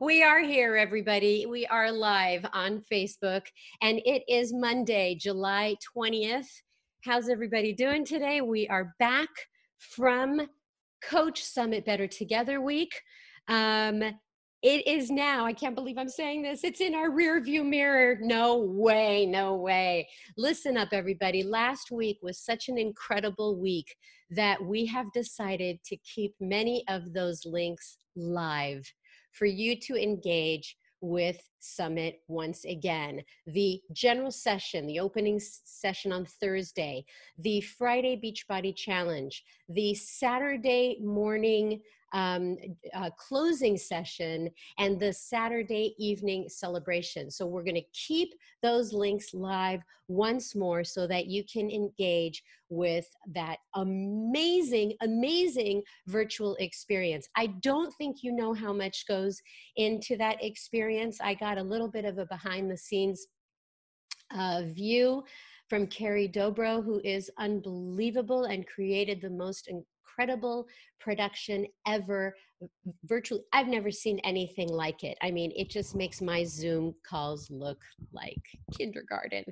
We are here, everybody. We are live on Facebook, and it is Monday, July 20th. How's everybody doing today? We are back from Coach Summit Better Together Week. Um, it is now, I can't believe I'm saying this, it's in our rear view mirror. No way, no way. Listen up, everybody. Last week was such an incredible week that we have decided to keep many of those links live for you to engage with Summit once again. The general session, the opening session on Thursday, the Friday Beachbody Challenge, the Saturday morning um, uh, closing session and the Saturday evening celebration. So we're going to keep those links live once more so that you can engage with that amazing, amazing virtual experience. I don't think you know how much goes into that experience. I got a little bit of a behind the scenes uh, view from Carrie Dobro, who is unbelievable and created the most incredible production ever. Virtually, I've never seen anything like it. I mean, it just makes my Zoom calls look like kindergarten.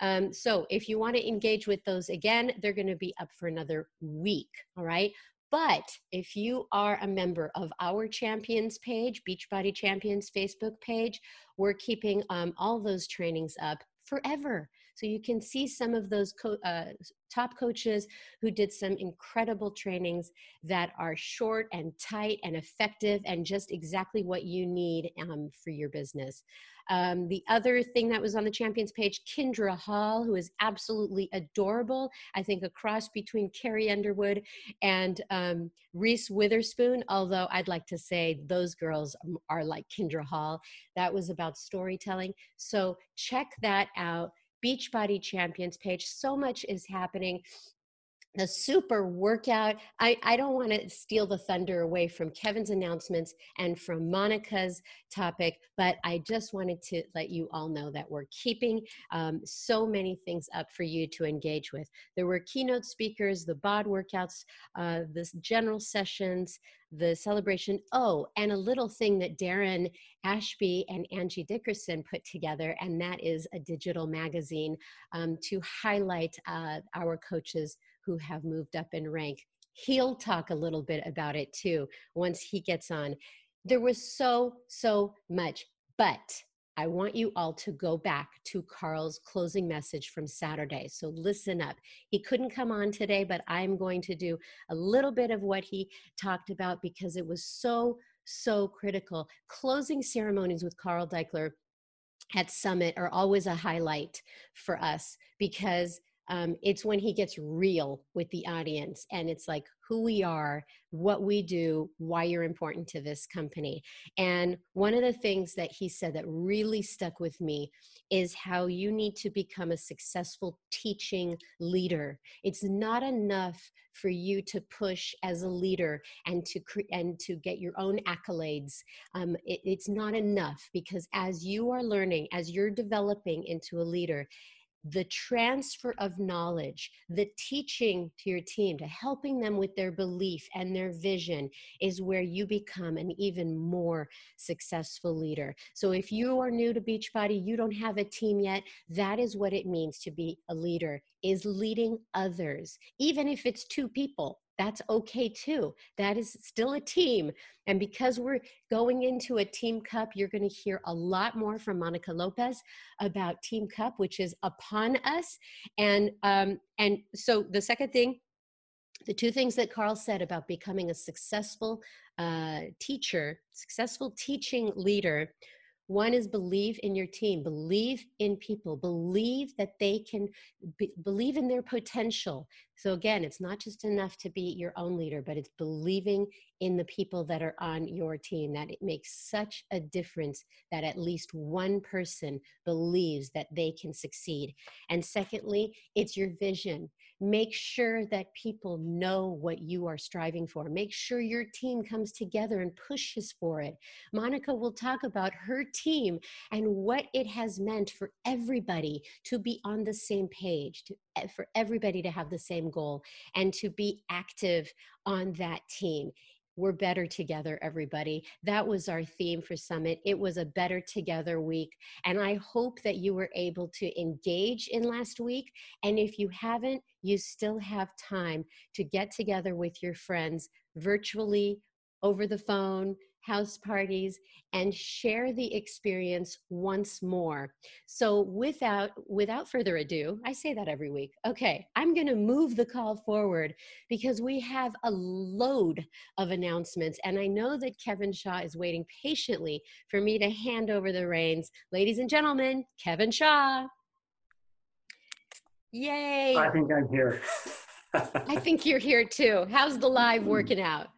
Um, so, if you want to engage with those again, they're going to be up for another week. All right. But if you are a member of our champions page, Beachbody Champions Facebook page, we're keeping um, all those trainings up forever. So you can see some of those co- uh, top coaches who did some incredible trainings that are short and tight and effective and just exactly what you need um, for your business. Um, the other thing that was on the champions page, Kindra Hall, who is absolutely adorable. I think a cross between Carrie Underwood and um, Reese Witherspoon, although I'd like to say those girls are like Kindra Hall. That was about storytelling. So check that out. Beachbody Champions page. So much is happening the super workout. I, I don't want to steal the thunder away from Kevin's announcements and from Monica's topic, but I just wanted to let you all know that we're keeping um, so many things up for you to engage with. There were keynote speakers, the BOD workouts, uh, the general sessions, the celebration. Oh, and a little thing that Darren Ashby and Angie Dickerson put together, and that is a digital magazine um, to highlight uh, our coaches who have moved up in rank. He'll talk a little bit about it too once he gets on. There was so, so much, but I want you all to go back to Carl's closing message from Saturday. So listen up. He couldn't come on today, but I'm going to do a little bit of what he talked about because it was so, so critical. Closing ceremonies with Carl Daikeler at Summit are always a highlight for us because um, it's when he gets real with the audience and it's like who we are what we do why you're important to this company. And one of the things that he said that really stuck with me is how you need to become a successful teaching leader. It's not enough for you to push as a leader and to cre- and to get your own accolades. Um, it, it's not enough because as you are learning as you're developing into a leader the transfer of knowledge, the teaching to your team, to helping them with their belief and their vision is where you become an even more successful leader. So if you are new to Beachbody, you don't have a team yet, that is what it means to be a leader is leading others, even if it's two people that's okay too. That is still a team. And because we're going into a Team Cup, you're going to hear a lot more from Monica Lopez about Team Cup, which is upon us. And um, and so the second thing, the two things that Carl said about becoming a successful uh, teacher, successful teaching leader one is believe in your team, believe in people, believe that they can be, believe in their potential. So, again, it's not just enough to be your own leader, but it's believing in the people that are on your team. That it makes such a difference that at least one person believes that they can succeed. And secondly, it's your vision. Make sure that people know what you are striving for. Make sure your team comes together and pushes for it. Monica will talk about her team and what it has meant for everybody to be on the same page, to, for everybody to have the same goal and to be active on that team we're better together, everybody. That was our theme for Summit. It was a better together week. And I hope that you were able to engage in last week. And if you haven't, you still have time to get together with your friends virtually, over the phone, house parties and share the experience once more. So without without further ado i say that every week. Okay i'm going to move the call forward because we have a load of announcements and i know that kevin shaw is waiting patiently for me to hand over the reins. Ladies and gentlemen kevin shaw. Yay. I think i'm here. I think you're here too. How's the live working out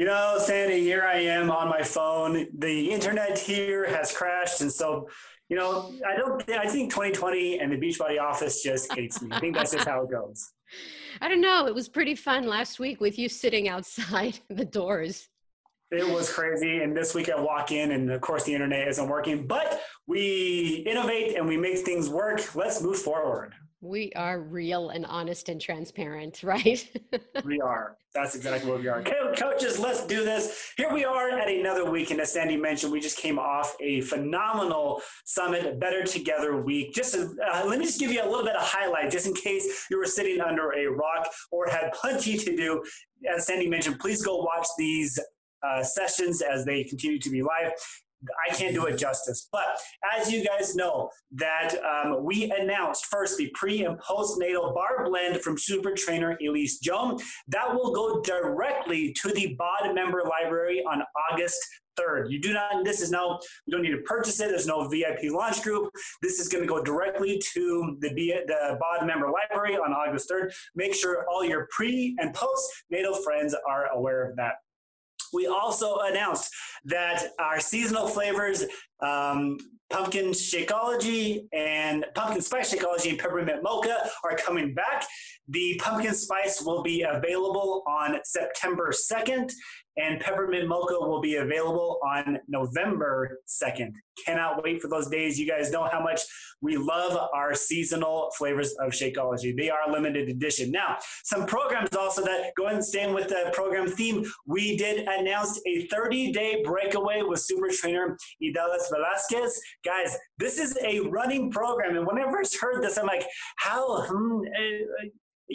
you know, Sandy, here I am on my phone. The internet here has crashed. And so, you know, I don't, I think 2020 and the Beachbody office just hates me. I think that's just how it goes. I don't know. It was pretty fun last week with you sitting outside the doors. It was crazy. And this week I walk in, and of course, the internet isn't working, but we innovate and we make things work. Let's move forward. We are real and honest and transparent, right? we are. That's exactly what we are. Coaches, let's do this. Here we are at another week. And as Sandy mentioned, we just came off a phenomenal summit, Better Together week. Just uh, let me just give you a little bit of highlight, just in case you were sitting under a rock or had plenty to do. As Sandy mentioned, please go watch these uh, sessions as they continue to be live. I can't do it justice. But as you guys know, that um, we announced first the pre and postnatal barre blend from super trainer Elise Joan. That will go directly to the BOD member library on August 3rd. You do not, this is no, you don't need to purchase it. There's no VIP launch group. This is going to go directly to the, the BOD member library on August 3rd. Make sure all your pre and post postnatal friends are aware of that. We also announced that our seasonal flavors, um, pumpkin Shakeology and pumpkin spice Shakeology and peppermint mocha are coming back. The pumpkin spice will be available on September 2nd, and peppermint mocha will be available on November 2nd. Cannot wait for those days. You guys know how much we love our seasonal flavors of Shakeology. They are limited edition. Now, some programs also that go and staying with the program theme. We did announce a 30 day breakaway with super trainer Idalis Velazquez. Guys, this is a running program. And whenever I first heard this, I'm like, how? Hmm, uh,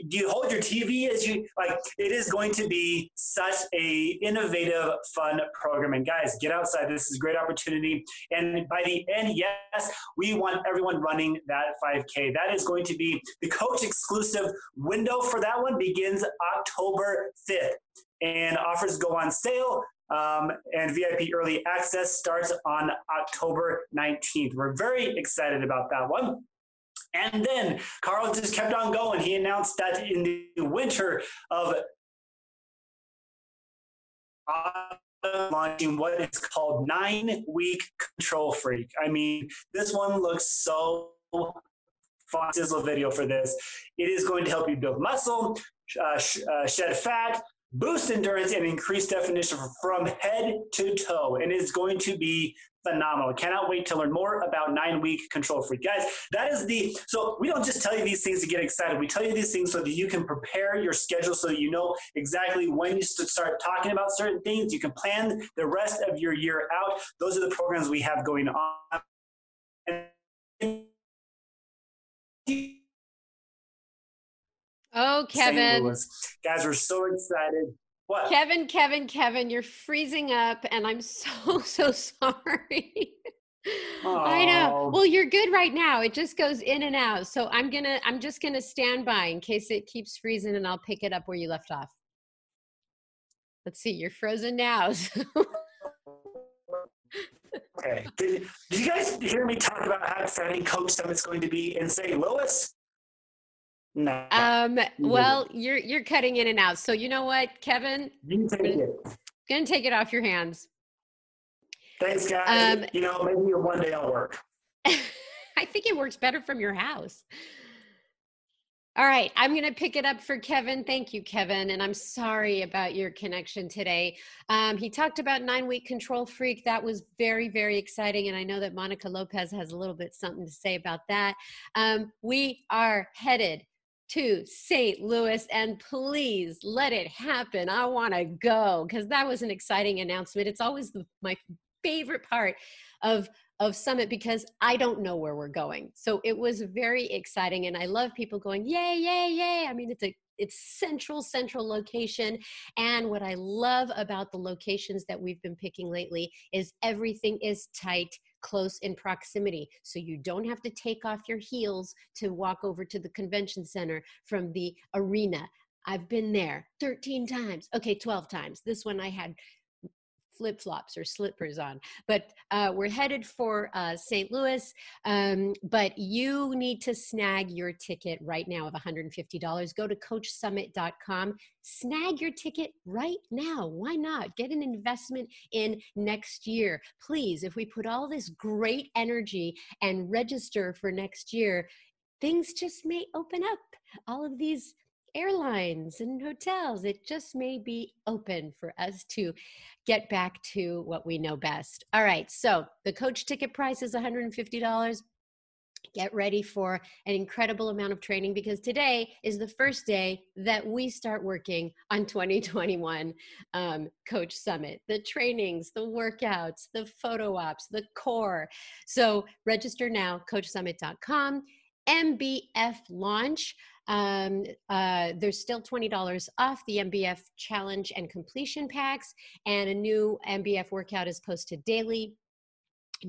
do you hold your TV as you like? It is going to be such a innovative, fun program. And guys, get outside. This is a great opportunity. And by the end, yes, we want everyone running that 5K. That is going to be the coach exclusive window for that one begins October 5th. And offers go on sale um, and VIP early access starts on October 19th. We're very excited about that one. And then Carl just kept on going. He announced that in the winter of launching what is called nine week control freak. I mean, this one looks so fun. Sizzle video for this. It is going to help you build muscle, uh, sh- uh, shed fat, boost endurance, and increase definition from head to toe. And it's going to be phenomenal. Cannot wait to learn more about nine week control freak. Guys, that is the, so we don't just tell you these things to get excited. We tell you these things so that you can prepare your schedule so that you know exactly when you start talking about certain things. You can plan the rest of your year out. Those are the programs we have going on. Oh, Kevin. Guys, we're so excited. What? Kevin, Kevin, Kevin, you're freezing up, and I'm so, so sorry. I know. Oh. Well, you're good right now. It just goes in and out. So I'm gonna, I'm just gonna stand by in case it keeps freezing, and I'll pick it up where you left off. Let's see. You're frozen now. okay. Did, did you guys hear me talk about how exciting Coach Summit's going to be in St. Louis? No. Um, well, you're you're cutting in and out. So you know what, Kevin? You take it. Gonna take it off your hands. Thanks, guys. Um, you know, maybe one day I'll work. I think it works better from your house. All right, I'm going to pick it up for Kevin. Thank you, Kevin. And I'm sorry about your connection today. Um, he talked about nine week control freak. That was very, very exciting. And I know that Monica Lopez has a little bit something to say about that. Um, we are headed to St. Louis and please let it happen. I want to go because that was an exciting announcement. It's always the, my favorite part of of summit because I don't know where we're going. So it was very exciting and I love people going yay yay yay. I mean it's a it's central central location and what I love about the locations that we've been picking lately is everything is tight close in proximity. So you don't have to take off your heels to walk over to the convention center from the arena. I've been there 13 times. Okay, 12 times. This one I had flip flops or slippers on. But uh, we're headed for uh, St. Louis. Um, but you need to snag your ticket right now of $150. Go to CoachSummit.com. Snag your ticket right now. Why not? Get an investment in next year. Please, if we put all this great energy and register for next year, things just may open up. All of these airlines and hotels. It just may be open for us to get back to what we know best. All right, so the coach ticket price is $150 get ready for an incredible amount of training because today is the first day that we start working on 2021 um, coach summit the trainings the workouts the photo ops the core so register now coachsummit.com mbf launch um, uh, there's still $20 off the MBF challenge and completion packs, and a new MBF workout is posted daily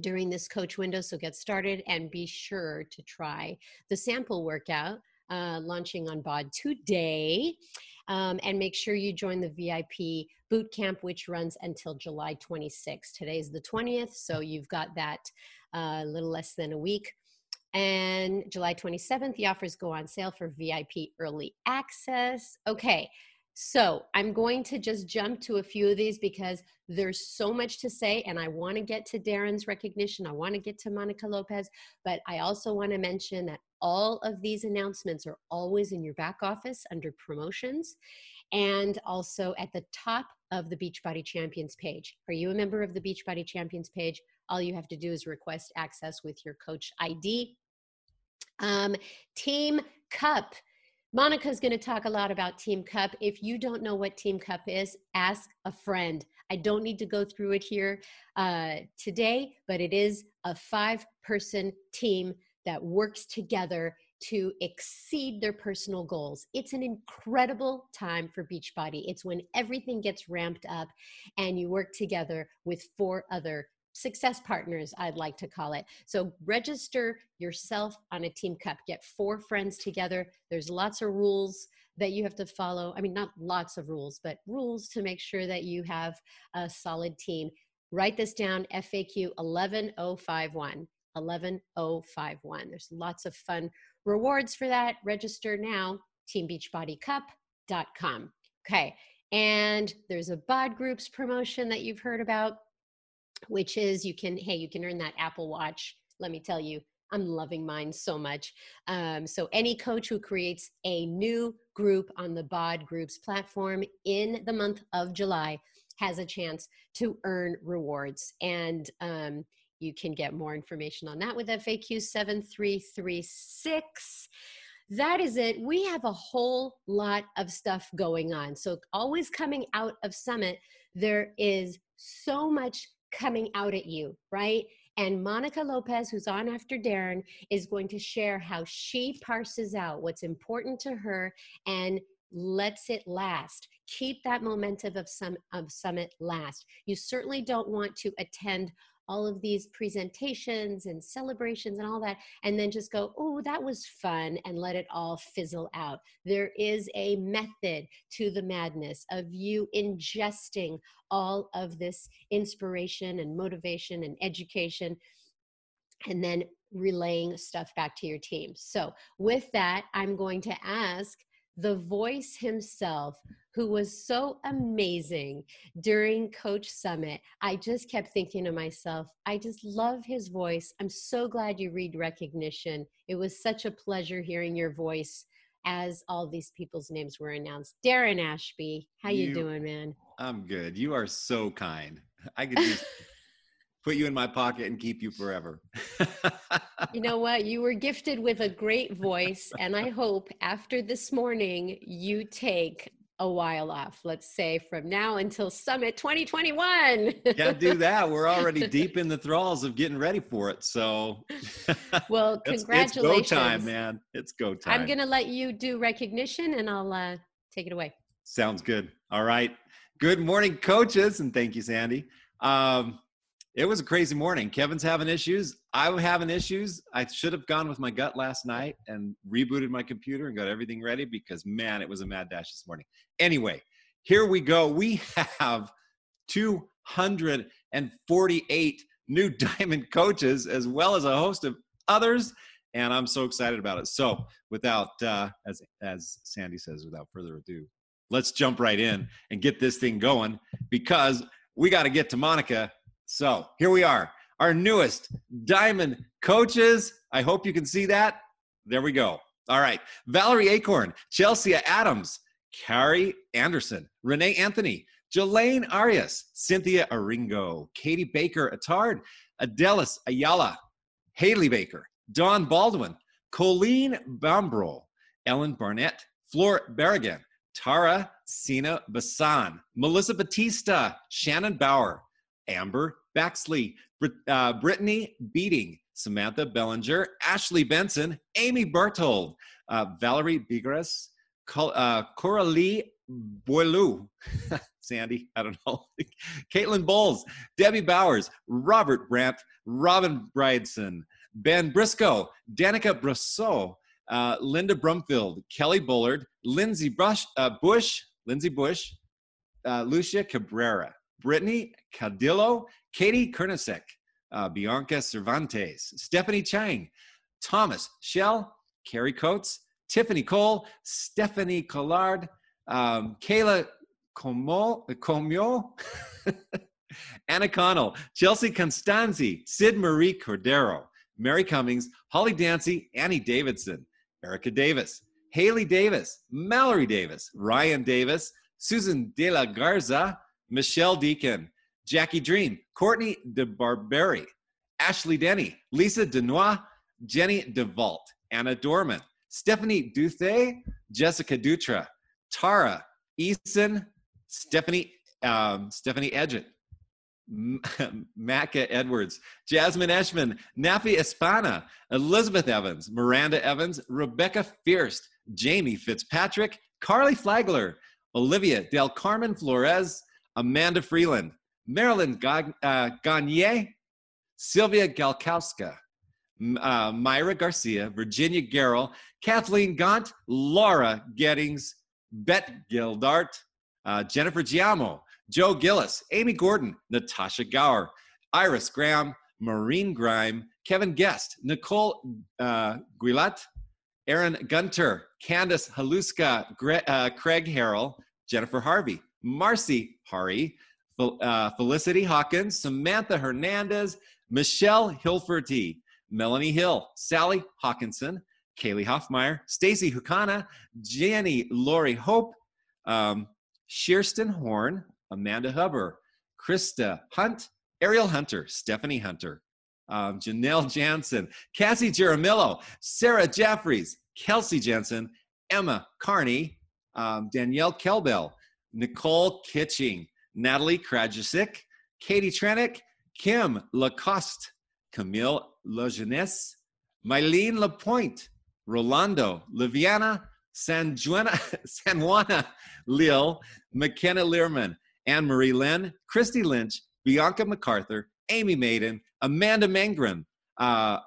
during this coach window. So get started and be sure to try the sample workout uh, launching on BOD today. Um, and make sure you join the VIP boot camp, which runs until July 26th. Today's the 20th, so you've got that a uh, little less than a week. And July 27th, the offers go on sale for VIP early access. Okay, so I'm going to just jump to a few of these because there's so much to say, and I want to get to Darren's recognition. I want to get to Monica Lopez, but I also want to mention that all of these announcements are always in your back office under promotions and also at the top of the Beachbody Champions page. Are you a member of the Beachbody Champions page? All you have to do is request access with your coach ID um, Team Cup. Monica's going to talk a lot about Team Cup. If you don't know what Team Cup is, ask a friend. I don't need to go through it here uh, today, but it is a five person team that works together to exceed their personal goals. It's an incredible time for Beachbody. It's when everything gets ramped up and you work together with four other success partners, I'd like to call it. So register yourself on a team cup, get four friends together. There's lots of rules that you have to follow. I mean, not lots of rules, but rules to make sure that you have a solid team. Write this down FAQ 11051. 11051. There's lots of fun rewards for that. Register now, teambeachbodycup.com. Okay. And there's a BOD groups promotion that you've heard about which is you can, hey, you can earn that Apple Watch. Let me tell you, I'm loving mine so much. Um, so, any coach who creates a new group on the BOD Groups platform in the month of July has a chance to earn rewards. And um, you can get more information on that with FAQ 7336. That is it. We have a whole lot of stuff going on. So, always coming out of Summit, there is so much coming out at you, right? And Monica Lopez, who's on after Darren, is going to share how she parses out what's important to her and lets it last. Keep that momentum of some of summit last. You certainly don't want to attend all of these presentations and celebrations and all that, and then just go, oh, that was fun, and let it all fizzle out. There is a method to the madness of you ingesting all of this inspiration and motivation and education, and then relaying stuff back to your team. So, with that, I'm going to ask the voice himself who was so amazing during Coach Summit. I just kept thinking to myself, I just love his voice. I'm so glad you read recognition. It was such a pleasure hearing your voice as all these people's names were announced. Darren Ashby, how you, you doing, man? I'm good. You are so kind. I could just put you in my pocket and keep you forever. you know what? You were gifted with a great voice, and I hope after this morning you take a while off. Let's say from now until Summit 2021. Can't do that. We're already deep in the thralls of getting ready for it. So, well, congratulations. it's, go time, man. It's go time. I'm going to let you do recognition, and I'll uh, take it away. Sounds good. All right. Good morning, coaches, and thank you, Sandy. Um, it was a crazy morning. Kevin's having issues. I'm having issues. I should have gone with my gut last night and rebooted my computer and got everything ready because, man, it was a mad dash this morning. Anyway, here we go. We have 248 new diamond coaches as well as a host of others and i'm so excited about it so without uh, as as sandy says without further ado let's jump right in and get this thing going because we got to get to monica so here we are, our newest diamond coaches. I hope you can see that. There we go. All right. Valerie Acorn, Chelsea Adams, Carrie Anderson, Renee Anthony, Jelaine Arias, Cynthia Aringo, Katie Baker Attard, Adelis Ayala, Haley Baker, Don Baldwin, Colleen Bambro, Ellen Barnett, Flor Berrigan, Tara Sina Basan, Melissa Batista, Shannon Bauer, Amber Baxley, uh, Brittany Beating, Samantha Bellinger, Ashley Benson, Amy Berthold, uh, Valerie Bigras, Col- uh, Coralie Boileau, Sandy, I don't know, Caitlin Bowles, Debbie Bowers, Robert Brandt, Robin Bridson, Ben Briscoe, Danica Brosseau, uh, Linda Brumfield, Kelly Bullard, Lindsay Brush, uh, Bush, Lindsay Bush, uh, Lucia Cabrera, Brittany Cadillo, Katie Kernasek, uh, Bianca Cervantes, Stephanie Chang, Thomas Shell, Carrie Coates, Tiffany Cole, Stephanie Collard, um, Kayla Como, Comio, Anna Connell, Chelsea Constanzi, Sid Marie Cordero, Mary Cummings, Holly Dancy, Annie Davidson, Erica Davis, Haley Davis, Mallory Davis, Ryan Davis, Susan De La Garza, Michelle Deacon, Jackie Dream, Courtney DeBarberry, Ashley Denny, Lisa Denois, Jenny DeVault, Anna Dorman, Stephanie Duthay, Jessica Dutra, Tara Eason, Stephanie um, Stephanie Edgett, Macca Edwards, Jasmine Eshman, Nafi Espana, Elizabeth Evans, Miranda Evans, Rebecca Fierst, Jamie Fitzpatrick, Carly Flagler, Olivia Del Carmen Flores, Amanda Freeland, Marilyn uh, Gagne, Sylvia Galkowska, uh, Myra Garcia, Virginia Garrell, Kathleen Gaunt, Laura Gettings, Bet Gildart, uh, Jennifer Giamo, Joe Gillis, Amy Gordon, Natasha Gower, Iris Graham, Maureen Grime, Kevin Guest, Nicole uh, Guillat, Aaron Gunter, Candace Haluska, Gre- uh, Craig Harrell, Jennifer Harvey, Marcy Hari, uh, Felicity Hawkins, Samantha Hernandez, Michelle Hilferty, Melanie Hill, Sally Hawkinson, Kaylee Hoffmeyer, Stacy Hukana, Jenny Lori Hope, um, Horn, Amanda Huber, Krista Hunt, Ariel Hunter, Stephanie Hunter, um, Janelle Jansen, Cassie Jaramillo, Sarah Jeffries, Kelsey Jensen, Emma Carney, um, Danielle Kelbell, Nicole Kitching, Natalie Krajicek, Katie Trenick, Kim Lacoste, Camille Lojeunesse, Mylene Lapointe, Rolando, Liviana, San, Juana, San Juana Lil, McKenna Learman, Anne Marie Lynn, Christy Lynch, Bianca MacArthur, Amy Maiden, Amanda Mangren, uh,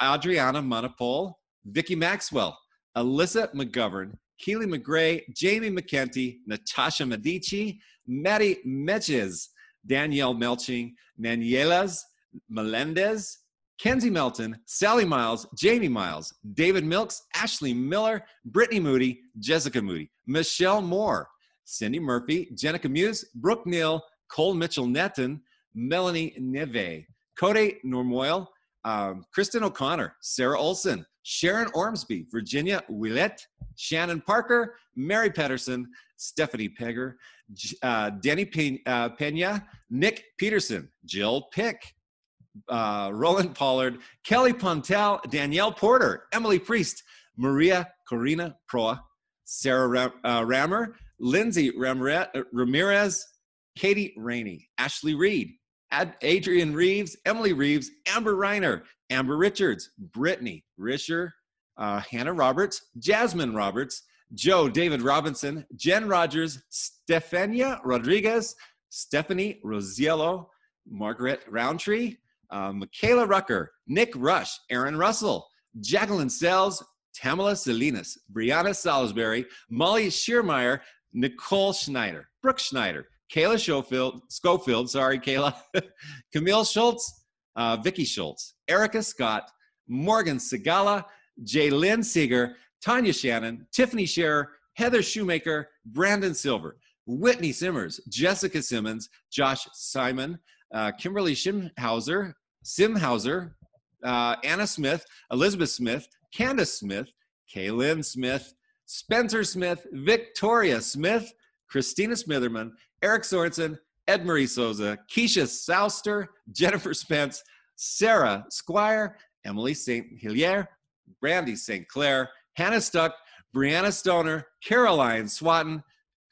Adriana Monopole, Vicky Maxwell, Alyssa McGovern, Keely McGray, Jamie McKenty, Natasha Medici, Maddie Metches, Danielle Melching, Manielas Melendez, Kenzie Melton, Sally Miles, Jamie Miles, David Milks, Ashley Miller, Brittany Moody, Jessica Moody, Michelle Moore, Cindy Murphy, Jenica Muse, Brooke Neal, Cole Mitchell Netton, Melanie Neve, Cody Normoyle, um, Kristen O'Connor, Sarah Olson, Sharon Ormsby, Virginia Willette, Shannon Parker, Mary Pedersen, Stephanie Pegger, uh, Danny uh, Pena, Nick Peterson, Jill Pick, uh, Roland Pollard, Kelly Pontel, Danielle Porter, Emily Priest, Maria Corina Proa, Sarah Ram- uh, Rammer, Lindsay Ramirez, Katie Rainey, Ashley Reed, Ad- Adrian Reeves, Emily Reeves, Amber Reiner, Amber Richards, Brittany Risher, uh, Hannah Roberts, Jasmine Roberts, Joe David Robinson, Jen Rogers, Stefania Rodriguez, Stephanie Rosiello, Margaret Roundtree, uh, Michaela Rucker, Nick Rush, Aaron Russell, Jacqueline Sells, Tamala Salinas, Brianna Salisbury, Molly Shearmeyer, Nicole Schneider, Brooke Schneider, Kayla Schofield, Schofield, sorry, Kayla, Camille Schultz, uh, Vicky Schultz, Erica Scott, Morgan Segala, Jaylyn Seeger, Tanya Shannon, Tiffany Scherer, Heather Shoemaker, Brandon Silver, Whitney Simmers, Jessica Simmons, Josh Simon, uh, Kimberly Shimhauser, Simhauser, uh, Anna Smith, Elizabeth Smith, Candace Smith, Kaylin Smith, Spencer Smith, Victoria Smith, Christina Smitherman, Eric Sorensen, Ed Marie Souza, Keisha Souster, Jennifer Spence, Sarah Squire, Emily St. Hilaire, Brandy St. Clair, Hannah Stuck, Brianna Stoner, Caroline Swatton,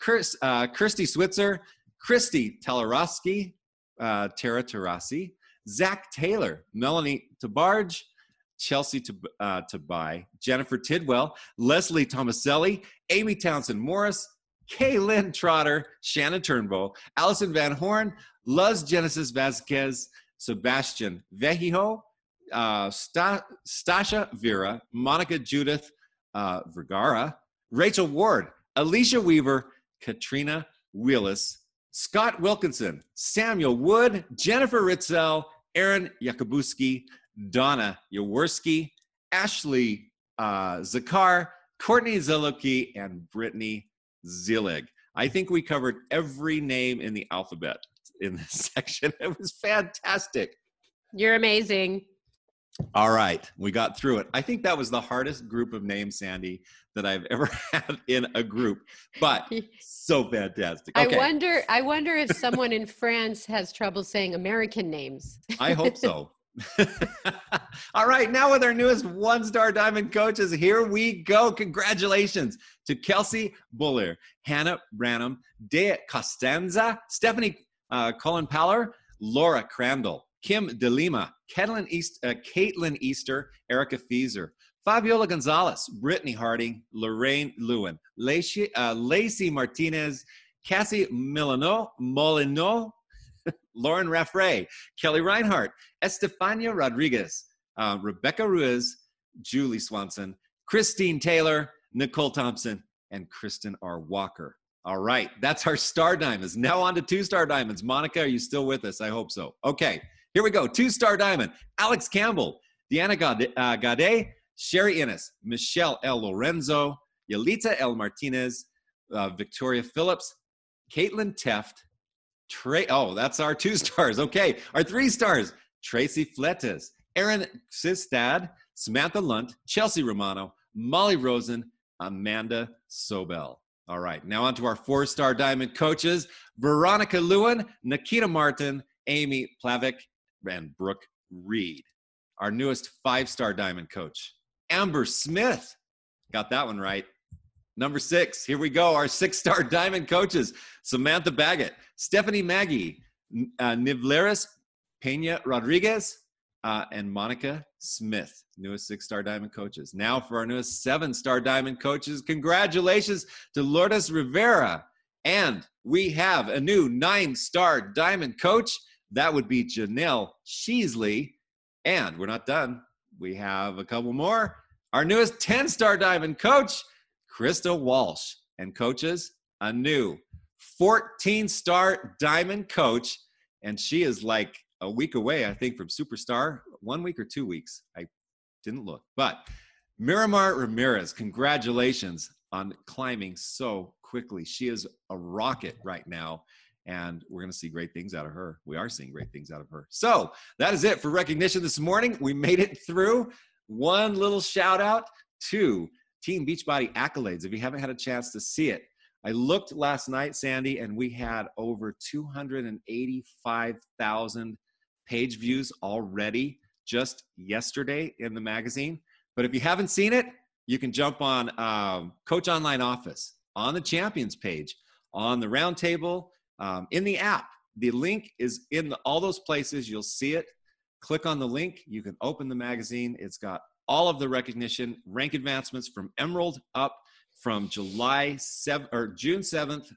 Chris, uh, Kirsty Switzer, Christy Telarowski, uh, Tara Tarasi, Zach Taylor, Melanie Tabarge, Chelsea uh, Tabai, Jennifer Tidwell, Leslie Tomaselli, Amy Townsend Morris, Kaylin Trotter, Shannon Turnbull, Allison Van Horn, Luz Genesis Vasquez, Sebastian Vejijo, uh, Stasha Vera, Monica Judith uh, Vergara, Rachel Ward, Alicia Weaver, Katrina Willis, Scott Wilkinson, Samuel Wood, Jennifer Ritzel, Aaron Yakubuski, Donna Yaworski, Ashley uh, Zakar, Courtney Zeluki, and Brittany Zillig. I think we covered every name in the alphabet in this section. It was fantastic. You're amazing. All right, we got through it. I think that was the hardest group of names, Sandy, that I've ever had in a group. But so fantastic. Okay. I wonder. I wonder if someone in France has trouble saying American names. I hope so. All right, now with our newest one star diamond coaches, here we go. Congratulations to Kelsey Buller, Hannah Branham, Dea Costanza, Stephanie uh, Colin Paller, Laura Crandall, Kim DeLima, Caitlin, East, uh, Caitlin Easter, Erica Feezer, Fabiola Gonzalez, Brittany Harding, Lorraine Lewin, Lacey, uh, Lacey Martinez, Cassie Milano, Molino, Lauren Raffray, Kelly Reinhardt, Estefania Rodriguez, uh, Rebecca Ruiz, Julie Swanson, Christine Taylor, Nicole Thompson, and Kristen R. Walker. All right, that's our star diamonds. Now on to two star diamonds. Monica, are you still with us? I hope so. Okay, here we go. Two star diamond. Alex Campbell, Deanna Gade, uh, Sherry Innes, Michelle L. Lorenzo, Yelita L. Martinez, uh, Victoria Phillips, Caitlin Teft, Trey. Oh, that's our two stars. Okay. Our three stars Tracy Fletes, Aaron Sistad, Samantha Lunt, Chelsea Romano, Molly Rosen, Amanda Sobel. All right. Now on to our four star diamond coaches Veronica Lewin, Nikita Martin, Amy Plavik, and Brooke Reed. Our newest five star diamond coach, Amber Smith. Got that one right. Number six, here we go. Our six star diamond coaches Samantha Baggett, Stephanie Maggie, uh, Nivleris Pena Rodriguez, uh, and Monica Smith, newest six star diamond coaches. Now for our newest seven star diamond coaches, congratulations to Lourdes Rivera. And we have a new nine star diamond coach. That would be Janelle Sheasley. And we're not done. We have a couple more. Our newest 10 star diamond coach, Krista Walsh. And coaches, a new 14 star diamond coach. And she is like a week away, I think, from superstar. One week or two weeks. I didn't look. But Miramar Ramirez, congratulations on climbing so quickly. She is a rocket right now. And we're going to see great things out of her. We are seeing great things out of her. So that is it for recognition this morning. We made it through. One little shout out to Team Beachbody accolades. If you haven't had a chance to see it, I looked last night, Sandy, and we had over 285,000 page views already just yesterday in the magazine. But if you haven't seen it, you can jump on um, Coach Online Office on the Champions page, on the roundtable, um, in the app. The link is in the, all those places. You'll see it. Click on the link. You can open the magazine. It's got all of the recognition, rank advancements from Emerald up from July 7 or June 7th,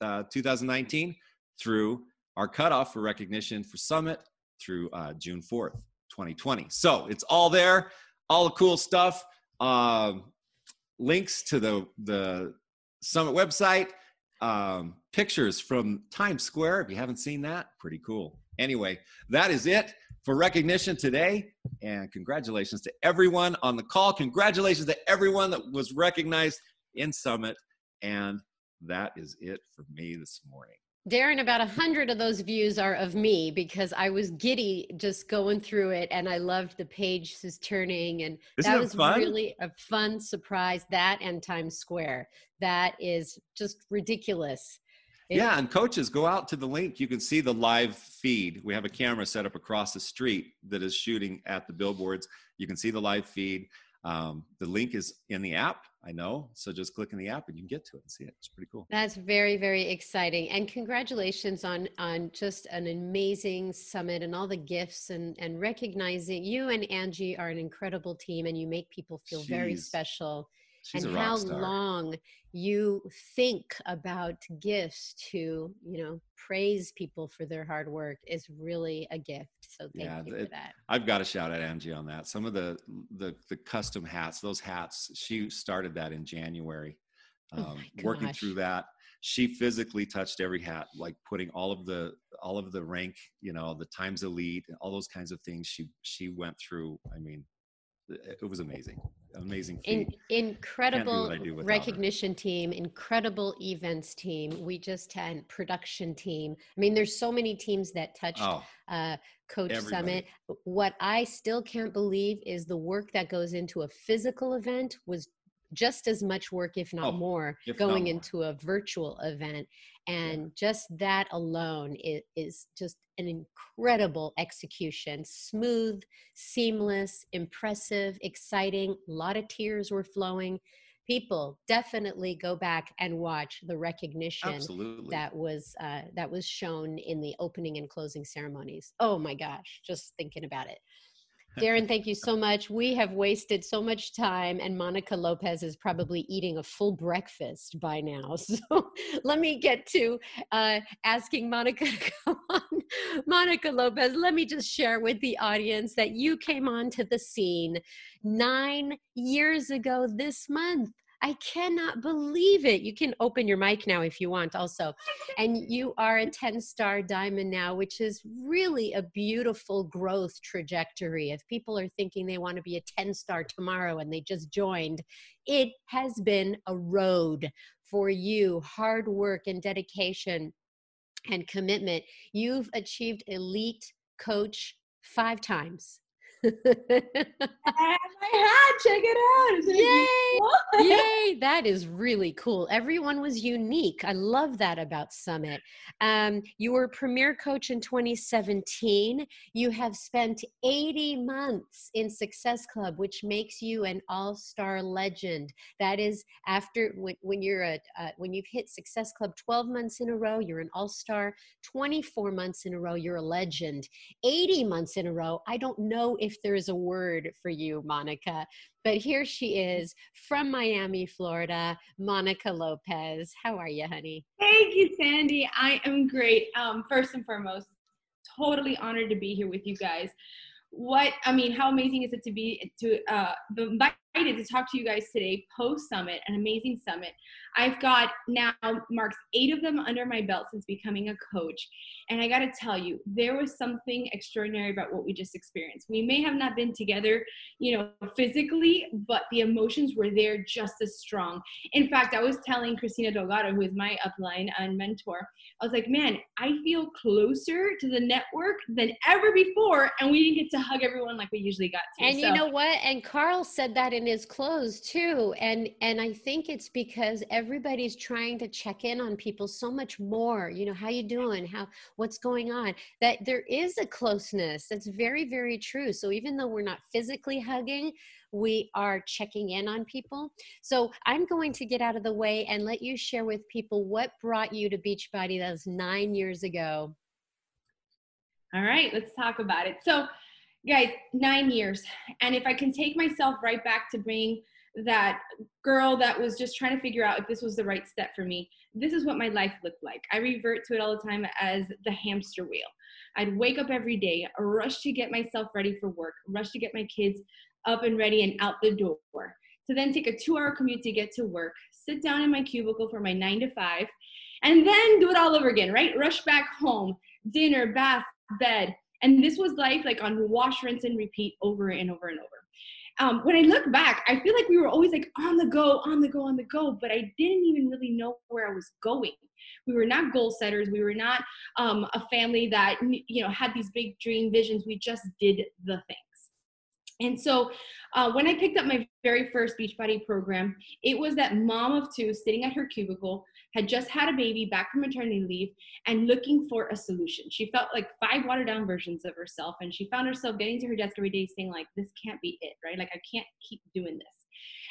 uh, 2019 through our cutoff for recognition for Summit through uh, June 4th, 2020. So it's all there, all the cool stuff. Um, links to the the Summit website, um, pictures from Times Square. If you haven't seen that, pretty cool. Anyway, that is it for recognition today. And congratulations to everyone on the call. Congratulations to everyone that was recognized in Summit. And that is it for me this morning. Darren, about a hundred of those views are of me because I was giddy just going through it, and I loved the pages turning, and Isn't that was fun? really a fun surprise. That and Times Square, that is just ridiculous. It- Yeah, and coaches go out to the link. You can see the live feed. We have a camera set up across the street that is shooting at the billboards. You can see the live feed. Um, the link is in the app. I know. So just click in the app and you can get to it and see it. It's pretty cool. That's very, very exciting. And congratulations on on just an amazing summit and all the gifts and and recognizing you and Angie are an incredible team and you make people feel very special. She's and a how star. long you think about gifts to, you know, praise people for their hard work is really a gift. So thank Yeah, you it- for that. I've got to shout out Angie on that. Some of the the the custom hats, those hats, she started that in January. Oh Um, my working through that, she physically touched every hat, like putting all of the all of the rank, you know, the times elite, all those kinds of things. She she went through. I mean, it, it was amazing, amazing In, incredible without her. recognition team, incredible events team. We just had production team. I mean, there's so many teams that touched Oh, uh, Coach Everybody. Summit. What I still can't believe is the work that goes into a physical event was just as much work, if not Oh, more, if not going more. into a virtual event. And just that alone is, is just an incredible execution. Smooth, seamless, impressive, exciting. A lot of tears were flowing. People definitely go back and watch the recognition absolutely. that was uh, that was shown in the opening and closing ceremonies. Oh my gosh, just thinking about it. Darren, thank you so much. We have wasted so much time, and Monica Lopez is probably eating a full breakfast by now. So let me get to uh, asking Monica to come on. Monica Lopez, let me just share with the audience that you came onto the scene nine years ago this month. I cannot believe it. You can open your mic now if you want, also. And you are a 10 star diamond now, which is really a beautiful growth trajectory. If people are thinking they want to be a 10 star tomorrow and they just joined, it has been a road for you, hard work and dedication and commitment. You've achieved elite coach five times. I have my hat. Check it out. Isn't Yay! Yay, that is really cool. Everyone was unique. I love that about Summit. Um, you were premier coach in 2017. You have spent 80 months in Success Club, which makes you an all-star legend. That is after when, when you're a uh, when you've hit Success Club 12 months in a row, you're an all-star. 24 months in a row, you're a legend. 80 months in a row, I don't know if there is a word for you, Monica. But here she is from Miami, Florida, Monica Lopez. How are you, honey? Thank you, Sandy. I am great. Um, first and foremost, totally honored to be here with you guys. What I mean, how amazing is it to be to uh, be invited to talk to you guys today post summit, an amazing summit. I've got now marks eight of them under my belt since becoming a coach, and I got to tell you, there was something extraordinary about what we just experienced. We may have not been together, you know, physically, but the emotions were there just as strong. In fact, I was telling Christina Delgado, who is my upline and mentor, I was like, man, I feel closer to the network than ever before, and we didn't get to hug everyone like we usually got to. And you know what? And Carl said that in is closed too and and i think it's because everybody's trying to check in on people so much more you know how you doing? How what's going on? That there is a closeness. That's very very true. So even though we're not physically hugging we are checking in on people. So i'm going to get out of the way and let you share with people what brought you to beachbody that was nine years ago. All right let's talk about it. So guys, nine years. And if I can take myself right back to being that girl that was just trying to figure out if this was the right step for me, this is what my life looked like. I revert to it all the time as the hamster wheel. I'd wake up every day, rush to get myself ready for work, rush to get my kids up and ready and out the door. To then take a two hour commute to get to work, sit down in my cubicle for my nine to five, and then do it all over again, right? Rush back home, dinner, bath, bed, and this was life like on wash, rinse, and repeat over and over and over. Um, when I look back, I feel like we were always like on the go, on the go, on the go, but I didn't even really know where I was going. We were not goal setters. We were not um, a family that you know had these big dream visions. We just did the thing. And so uh, when I picked up my very first Beachbody program, it was that mom of two sitting at her cubicle, had just had a baby back from maternity leave, and looking for a solution. She felt like five watered down versions of herself, and she found herself getting to her desk every day saying, like, this can't be it, right? Like, I can't keep doing this.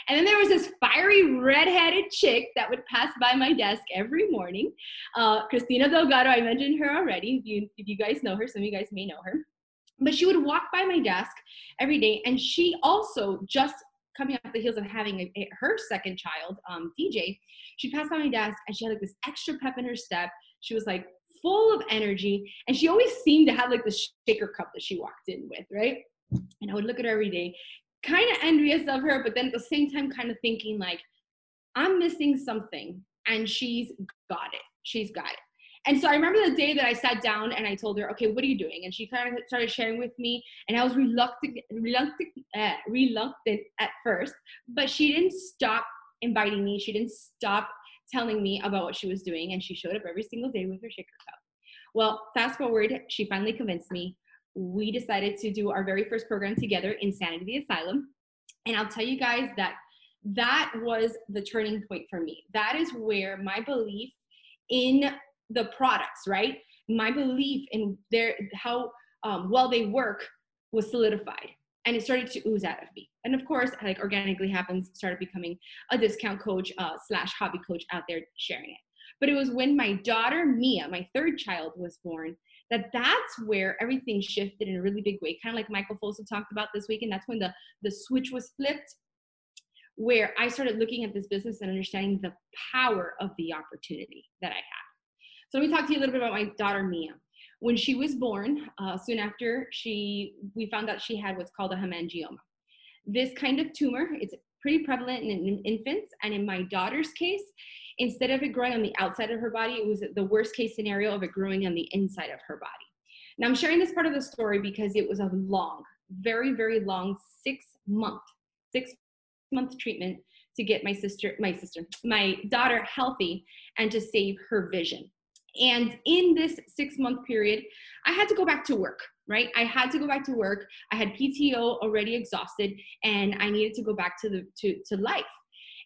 And then there was this fiery redheaded chick that would pass by my desk every morning. Uh, Christina Delgado, I mentioned her already. If you, if you guys know her, some of you guys may know her. But she would walk by my desk every day, and she also just coming off the heels of having a, a, her second child, um, DJ, she passed by my desk and she had like this extra pep in her step. She was like full of energy, and she always seemed to have like the shaker cup that she walked in with, right? And I would look at her every day, kind of envious of her, but then at the same time, kind of thinking like, I'm missing something, and she's got it. She's got it. And so I remember the day that I sat down and I told her, okay, what are you doing? And she kind of started sharing with me, and I was reluctant, reluctant, uh, reluctant at first, but she didn't stop inviting me. She didn't stop telling me about what she was doing, and she showed up every single day with her shaker cup. Well, fast forward, she finally convinced me. We decided to do our very first program together, Insanity the Asylum. And I'll tell you guys that that was the turning point for me. That is where my belief in the products, right? My belief in their how um, well they work was solidified, and it started to ooze out of me. And of course, like organically happens, started becoming a discount coach uh, slash hobby coach out there sharing it. But it was when my daughter Mia, my third child, was born that that's where everything shifted in a really big way. Kind of like Michael Folsom talked about this week, and that's when the the switch was flipped where I started looking at this business and understanding the power of the opportunity that I had. So let me talk to you a little bit about my daughter Mia. When she was born, uh, soon after she, we found out she had what's called a hemangioma. This kind of tumor, it's pretty prevalent in, in infants, and in my daughter's case, instead of it growing on the outside of her body, it was the worst case scenario of it growing on the inside of her body. Now I'm sharing this part of the story because it was a long, very, very long six month, six month treatment to get my sister, my sister, my daughter healthy and to save her vision. And in this six month period, I had to go back to work, right? I had to go back to work. I had PTO already exhausted and I needed to go back to the to, to life.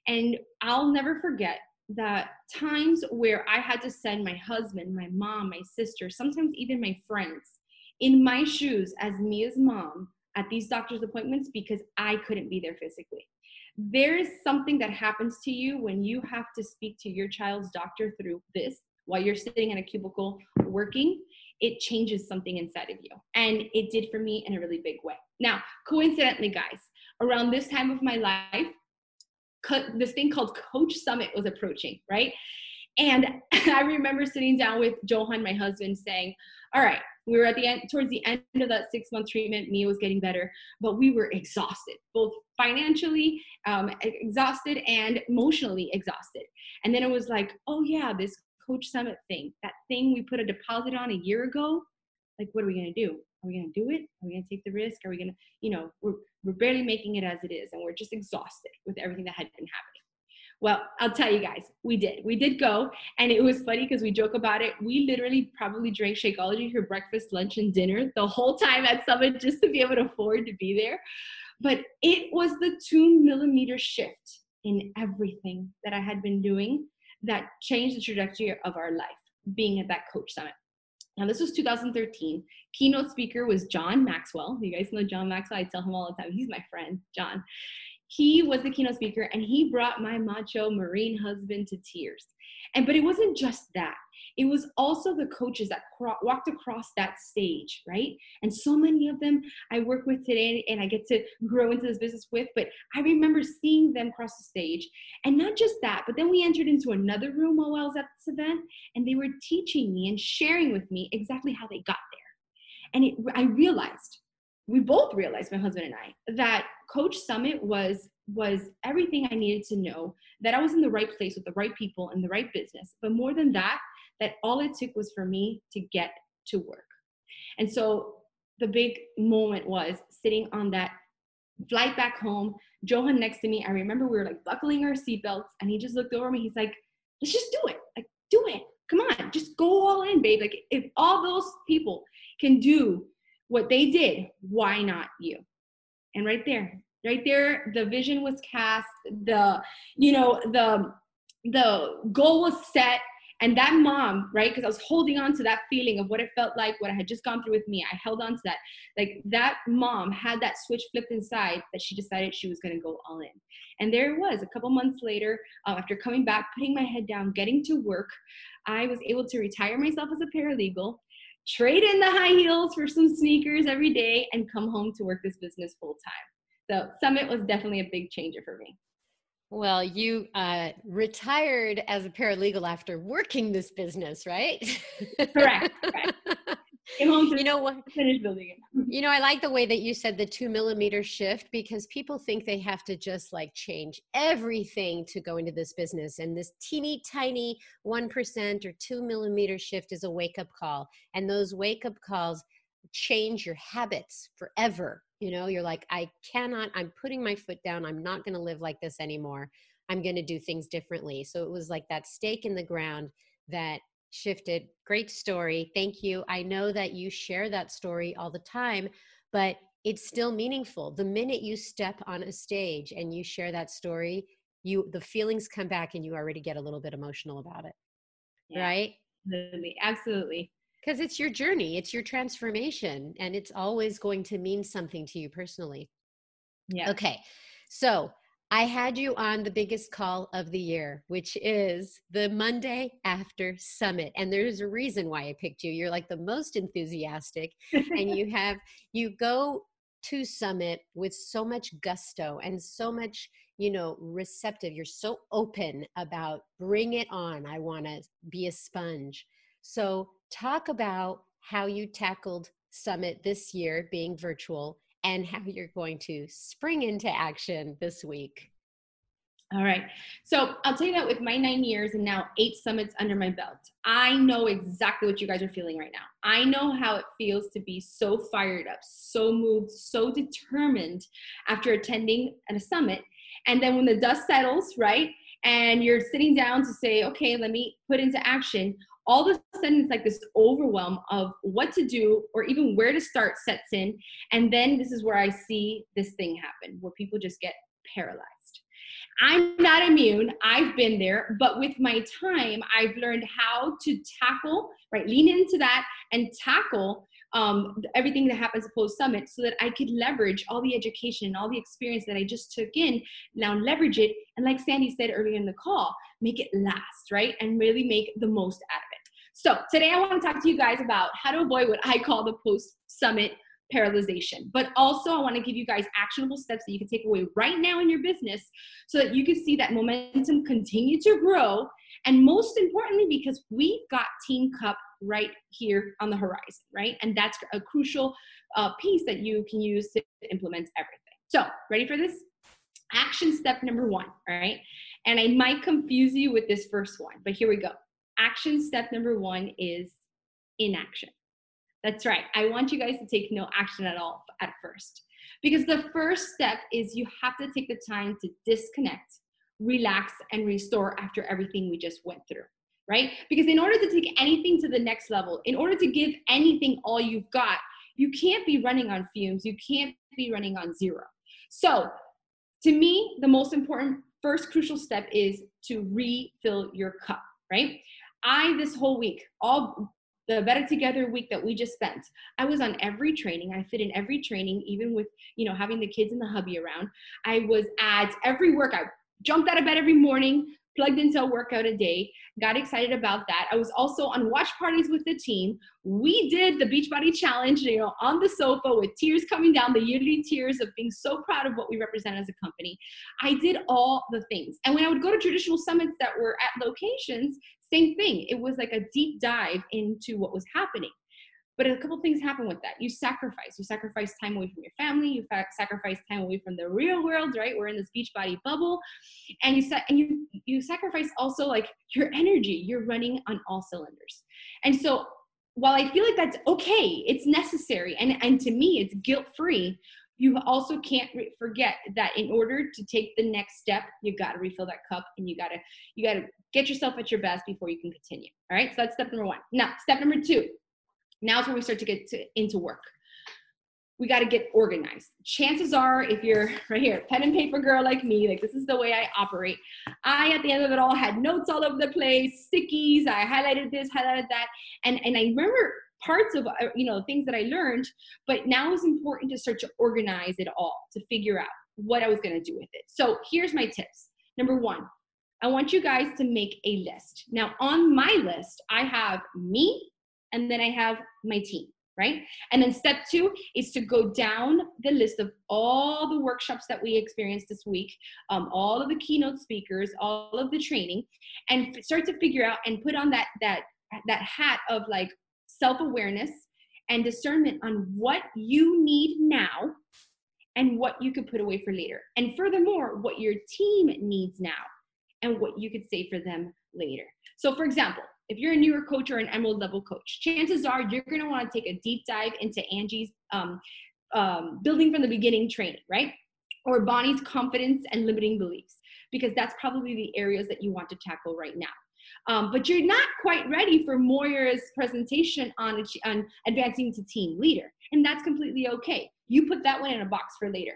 And I'll never forget the times where I had to send my husband, my mom, my sister, sometimes even my friends in my shoes as Mia's mom at these doctor's appointments because I couldn't be there physically. There is something that happens to you when you have to speak to your child's doctor through this while you're sitting in a cubicle working, it changes something inside of you. And it did for me in a really big way. Now, coincidentally, guys, around this time of my life, this thing called Coach Summit was approaching, right? And I remember sitting down with Johan, my husband, saying, All right, we were at the end, towards the end of that six month treatment. Mia was getting better, but we were exhausted, both financially um, exhausted and emotionally exhausted. And then it was like, Oh, yeah, this Coach Summit thing, that thing we put a deposit on a year ago, like what are we gonna do? Are we gonna do it? Are we gonna take the risk? Are we gonna, you know, we're we're barely making it as it is, and we're just exhausted with everything that had been happening. Well, I'll tell you guys, we did. We did go, and it was funny because we joke about it. We literally probably drank Shakeology for breakfast, lunch, and dinner the whole time at Summit just to be able to afford to be there. but it was the two millimeter shift in everything that I had been doing that changed the trajectory of our life being at that coach summit. Now, this was 2013. Keynote speaker was John Maxwell. You guys know John Maxwell. I tell him all the time. He's my friend, John. He was the keynote speaker and he brought my macho Marine husband to tears. And but it wasn't just that. It was also the coaches that cro- walked across that stage, right? And so many of them I work with today and I get to grow into this business with. But I remember seeing them cross the stage. And not just that, but then we entered into another room while I was at this event and they were teaching me and sharing with me exactly how they got there. And it, I realized, we both realized, my husband and I, that Coach Summit was was everything I needed to know that I was in the right place with the right people and the right business. But more than that, that all it took was for me to get to work. And so the big moment was sitting on that flight back home, Johan next to me. I remember we were like buckling our seatbelts, and he just looked over me. He's like, let's just do it. Like, do it. Come on, just go all in, babe. Like, if all those people can do what they did, why not you? And right there, right there, the vision was cast, the, you know, the the goal was set. And that mom right because i was holding on to that feeling of what it felt like what i had just gone through with me i held on to that. Like that mom had that switch flipped inside that she decided she was going to go all in. And there it was a couple months later um, after coming back putting my head down getting to work i was able to retire myself as a paralegal trade in the high heels for some sneakers every day and come home to work this business full time so summit was definitely a big changer for me well, you uh, retired as a paralegal after working this business, right? Correct. correct. You know what? Finish building it. you know, I like the way that you said the two millimeter shift because people think they have to just like change everything to go into this business. And this teeny tiny 1% or two millimeter shift is a wake up call. And those wake up calls change your habits forever you know, you're like, I cannot, I'm putting my foot down. I'm not going to live like this anymore. I'm going to do things differently. So it was like that stake in the ground that shifted. Great story. Thank you. I know that you share that story all the time, but it's still meaningful. The minute you step on a stage and you share that story, you the feelings come back and you already get a little bit emotional about it. Yeah, right? Absolutely. Absolutely because it's your journey it's your transformation and it's always going to mean something to you personally yeah okay so i had you on the biggest call of the year which is the monday after summit and there's a reason why i picked you. You're like the most enthusiastic and you have you go to summit with so much gusto and so much you know receptive. You're so open about bring it on. I want to be a sponge. So talk about how you tackled Summit this year being virtual and how you're going to spring into action this week. All right. So I'll tell you that with my nine years and now eight summits under my belt, I know exactly what you guys are feeling right now. I know how it feels to be so fired up, so moved, so determined after attending at a summit. And then when the dust settles, right, and you're sitting down to say, okay, let me put into action, all of a sudden it's like this overwhelm of what to do or even where to start sets in and then this is where i see this thing happen where people just get paralyzed i'm not immune i've been there but with my time i've learned how to tackle right lean into that and tackle um, everything that happens at post summit so that I could leverage all the education and all the experience that I just took in, now leverage it. And like Sandy said earlier in the call, make it last, right? And really make the most out of it. So today I want to talk to you guys about how to avoid what I call the post summit paralyzation. But also, I want to give you guys actionable steps that you can take away right now in your business so that you can see that momentum continue to grow. And most importantly, because we've got Team Cup right here on the horizon, right? And that's a crucial uh, piece that you can use to implement everything. So, ready for this? Action step number one, all right? And I might confuse you with this first one, but here we go. Action step number one is inaction. That's right. I want you guys to take no action at all at first. Because the first step is you have to take the time to disconnect, relax, and restore after everything we just went through right? Because in order to take anything to the next level, in order to give anything all you've got, you can't be running on fumes. You can't be running on zero. So, to me, the most important first crucial step is to refill your cup, right? I, this whole week, all the better together week that we just spent i was on every training. I fit in every training even with you know having the kids and the hubby around. I was at every workout. Jumped out of bed every morning plugged into a workout a day got excited about that. I was also on watch parties with the team. We did the beachbody challenge you know on the sofa with tears coming down the yearly tears of being so proud of what we represent as a company. I did all the things. And when i would go to traditional summits that were at locations same thing. It was like a deep dive into what was happening. But a couple things happen with that. You sacrifice. You sacrifice time away from your family. You sacrifice time away from the real world, right? We're in this Beachbody bubble, and you sa- and you you sacrifice also like your energy. You're running on all cylinders, and so while I feel like that's okay, it's necessary, and and to me, it's guilt free you also can't re- forget that in order to take the next step you've got to refill that cup and you got to you got to get yourself at your best before you can continue all right? So that's step number one. Now step number two now is where we start to get to, into work. We got to get organized. Chances are if you're right here pen and paper girl like me like this is the way i operate. I at the end of it all had notes all over the place stickies i highlighted this highlighted that and and i remember parts of uh, you know things that I learned, but now it's important to start to organize it all to figure out what I was going to do with it. So here's my tips. Number one, I want you guys to make a list. Now on my list, I have me and then I have my team right? And then step two is to go down the list of all the workshops that we experienced this week, um, all of the keynote speakers, all of the training, and start to figure out and put on that that that hat of like self awareness and discernment on what you need now and what you could put away for later. And furthermore, what your team needs now and what you could say for them later. So, for example, if you're a newer coach or an emerald level coach, chances are you're going to want to take a deep dive into Angie's um, um, building from the beginning training, right? Or Bonnie's confidence and limiting beliefs, because that's probably the areas that you want to tackle right now. Um, but you're not quite ready for Moira's presentation on, on advancing to team leader. And that's completely okay. You put that one in a box for later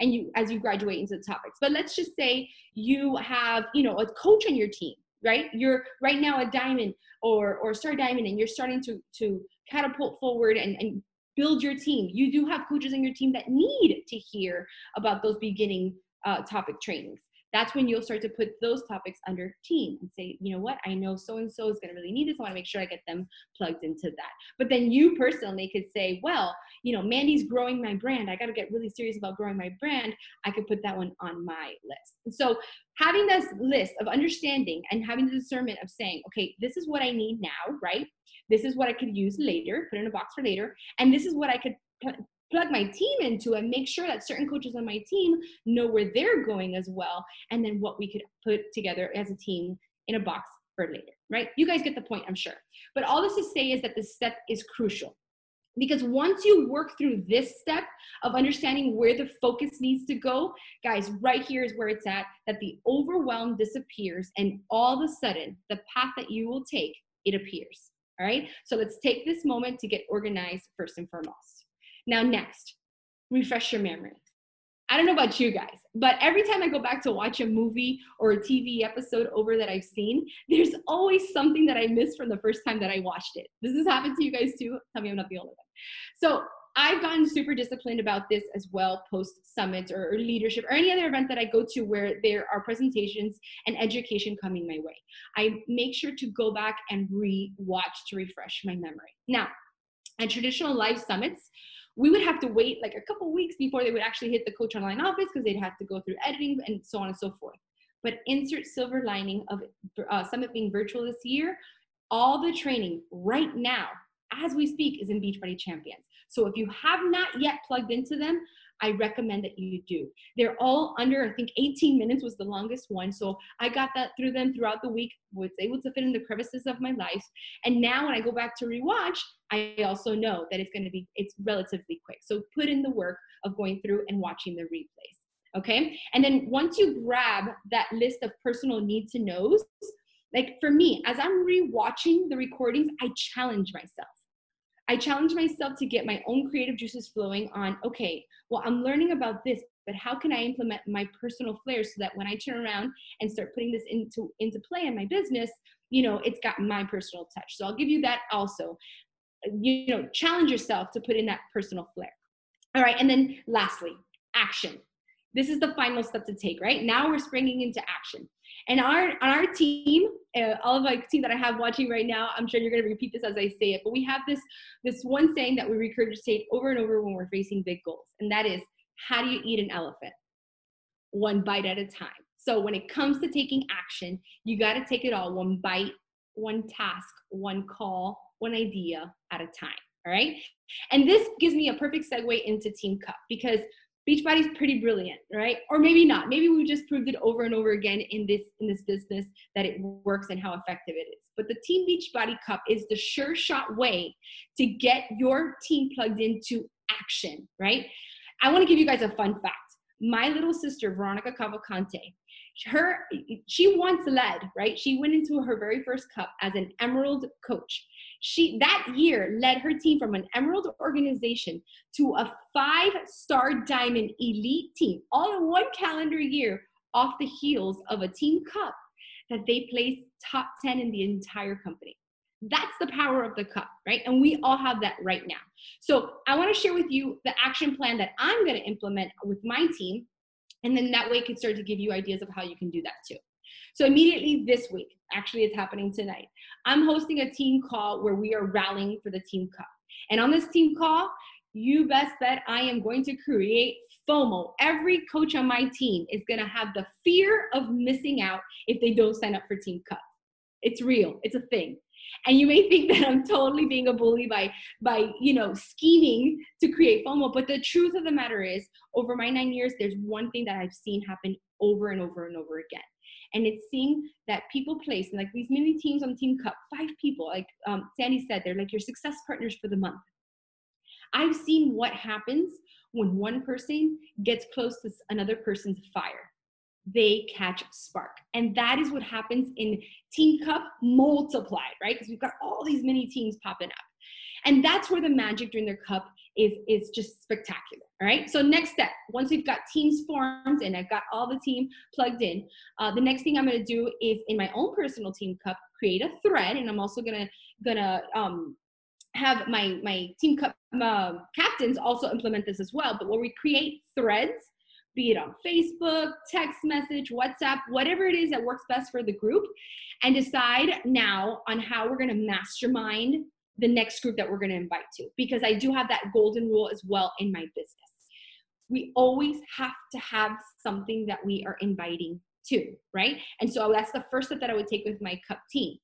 and you as you graduate into the topics. But let's just say you have, you know, a coach on your team, right? You're right now a diamond or or star diamond and you're starting to to catapult forward and, and build your team. You do have coaches in your team that need to hear about those beginning uh, topic trainings that's when you'll start to put those topics under team and say, you know what, I know so and so is going to really need this. I want to make sure I get them plugged into that. But then you personally could say, well, you know, Mandy's growing my brand. I got to get really serious about growing my brand. I could put that one on my list. And so having this list of understanding and having the discernment of saying, okay, this is what I need now, right? This is what I could use later, put in a box for later, and this is what I could plug my team into and make sure that certain coaches on my team know where they're going as well and then what we could put together as a team in a box for later right? You guys get the point i'm sure. But all this to say is that this step is crucial because once you work through this step of understanding where the focus needs to go guys right here is where it's at that the overwhelm disappears and all of a sudden the path that you will take it appears all right? So let's take this moment to get organized first and foremost now, next, refresh your memory. I don't know about you guys, but every time I go back to watch a movie or a TV episode over that I've seen, there's always something that I missed from the first time that I watched it. This happen to you guys too? Tell me I'm not the only one. So I've gotten super disciplined about this as well post summits or, or, leadership or any other event that I go to where there are presentations and education coming my way. I make sure to go back and re-watch to refresh my memory. Now, at traditional live summits, we would have to wait like a couple weeks before they would actually hit the coach online office because they'd have to go through editing and so on and so forth. But insert silver lining of uh, Summit being virtual this year, all the training right now, as we speak, is in Beachbody Champions. So if you have not yet plugged into them, I recommend that you do. They're all under, I think 18 minutes was the longest one. So I got that through them throughout the week, was able to fit in the crevices of my life. And now when I go back to rewatch, I also know that it's going to be, it's relatively quick. So put in the work of going through and watching the replays. Okay. And then once you grab that list of personal need to knows, like for me, as I'm rewatching the recordings, I challenge myself. I challenge myself to get my own creative juices flowing on, okay, well, I'm learning about this, but how can I implement my personal flair so that when I turn around and start putting this into, into play in my business, you know, it's got my personal touch. So I'll give you that also. You know, challenge yourself to put in that personal flair. All right, and then lastly, action. This is the final step to take, right? Now we're springing into action. And our on our team, uh, all of my team that I have watching right now, I'm sure you're going to repeat this as I say it, but we have this this one saying that we regurgitate over and over when we're facing big goals, and that is, how do you eat an elephant? One bite at a time. So when it comes to taking action, you got to take it all one bite, one task, one call, one idea at a time. All right. And this gives me a perfect segue into Team Cup because Beachbody's pretty brilliant, right? Or maybe not. Maybe we just proved it over and over again in this in this business that it works and how effective it is. But the Team Beachbody Cup is the sure shot way to get your team plugged into action, right? I want to give you guys a fun fact. My little sister, Veronica Cavalcante, her she once led, right? She went into her very first cup as an emerald coach she that year led her team from an emerald organization to a five star diamond elite team, all in one calendar year, off the heels of a team cup that they placed top 10 in the entire company. That's the power of the cup, right? And we all have that right now. So I want to share with you the action plan that I'm going to implement with my team. And then that way, can start to give you ideas of how you can do that too. So immediately this week, actually it's happening tonight, I'm hosting a team call where we are rallying for the team cup. And on this team call, you best bet I am going to create FOMO. Every coach on my team is going to have the fear of missing out if they don't sign up for Team Cup. It's real. It's a thing. And you may think that I'm totally being a bully by by you know scheming to create FOMO, but the truth of the matter is, over my nine years, there's one thing that I've seen happen over and over and over again and it's seeing that people place and like these mini teams on Team Cup, five people, like um, Sandy said, they're like your success partners for the month. I've seen what happens when one person gets close to another person's fire. They catch spark. And that is what happens in Team Cup multiplied, right? Because we've got all these mini teams popping up. And that's where the magic during their cup is, is just spectacular. All right. So next step, once we've got teams formed and I've got all the team plugged in, uh, the next thing I'm going to do is in my own personal team cup, create a thread. And I'm also going to, gonna, um, have my, my team cup uh, captains also implement this as well. But where we create threads, be it on Facebook, text message, WhatsApp, whatever it is that works best for the group, and decide now on how we're going to mastermind the next group that we're going to invite to because I do have that golden rule as well in my business. We always have to have something that we are inviting to, right? And so that's the first step that I would take with my cup team.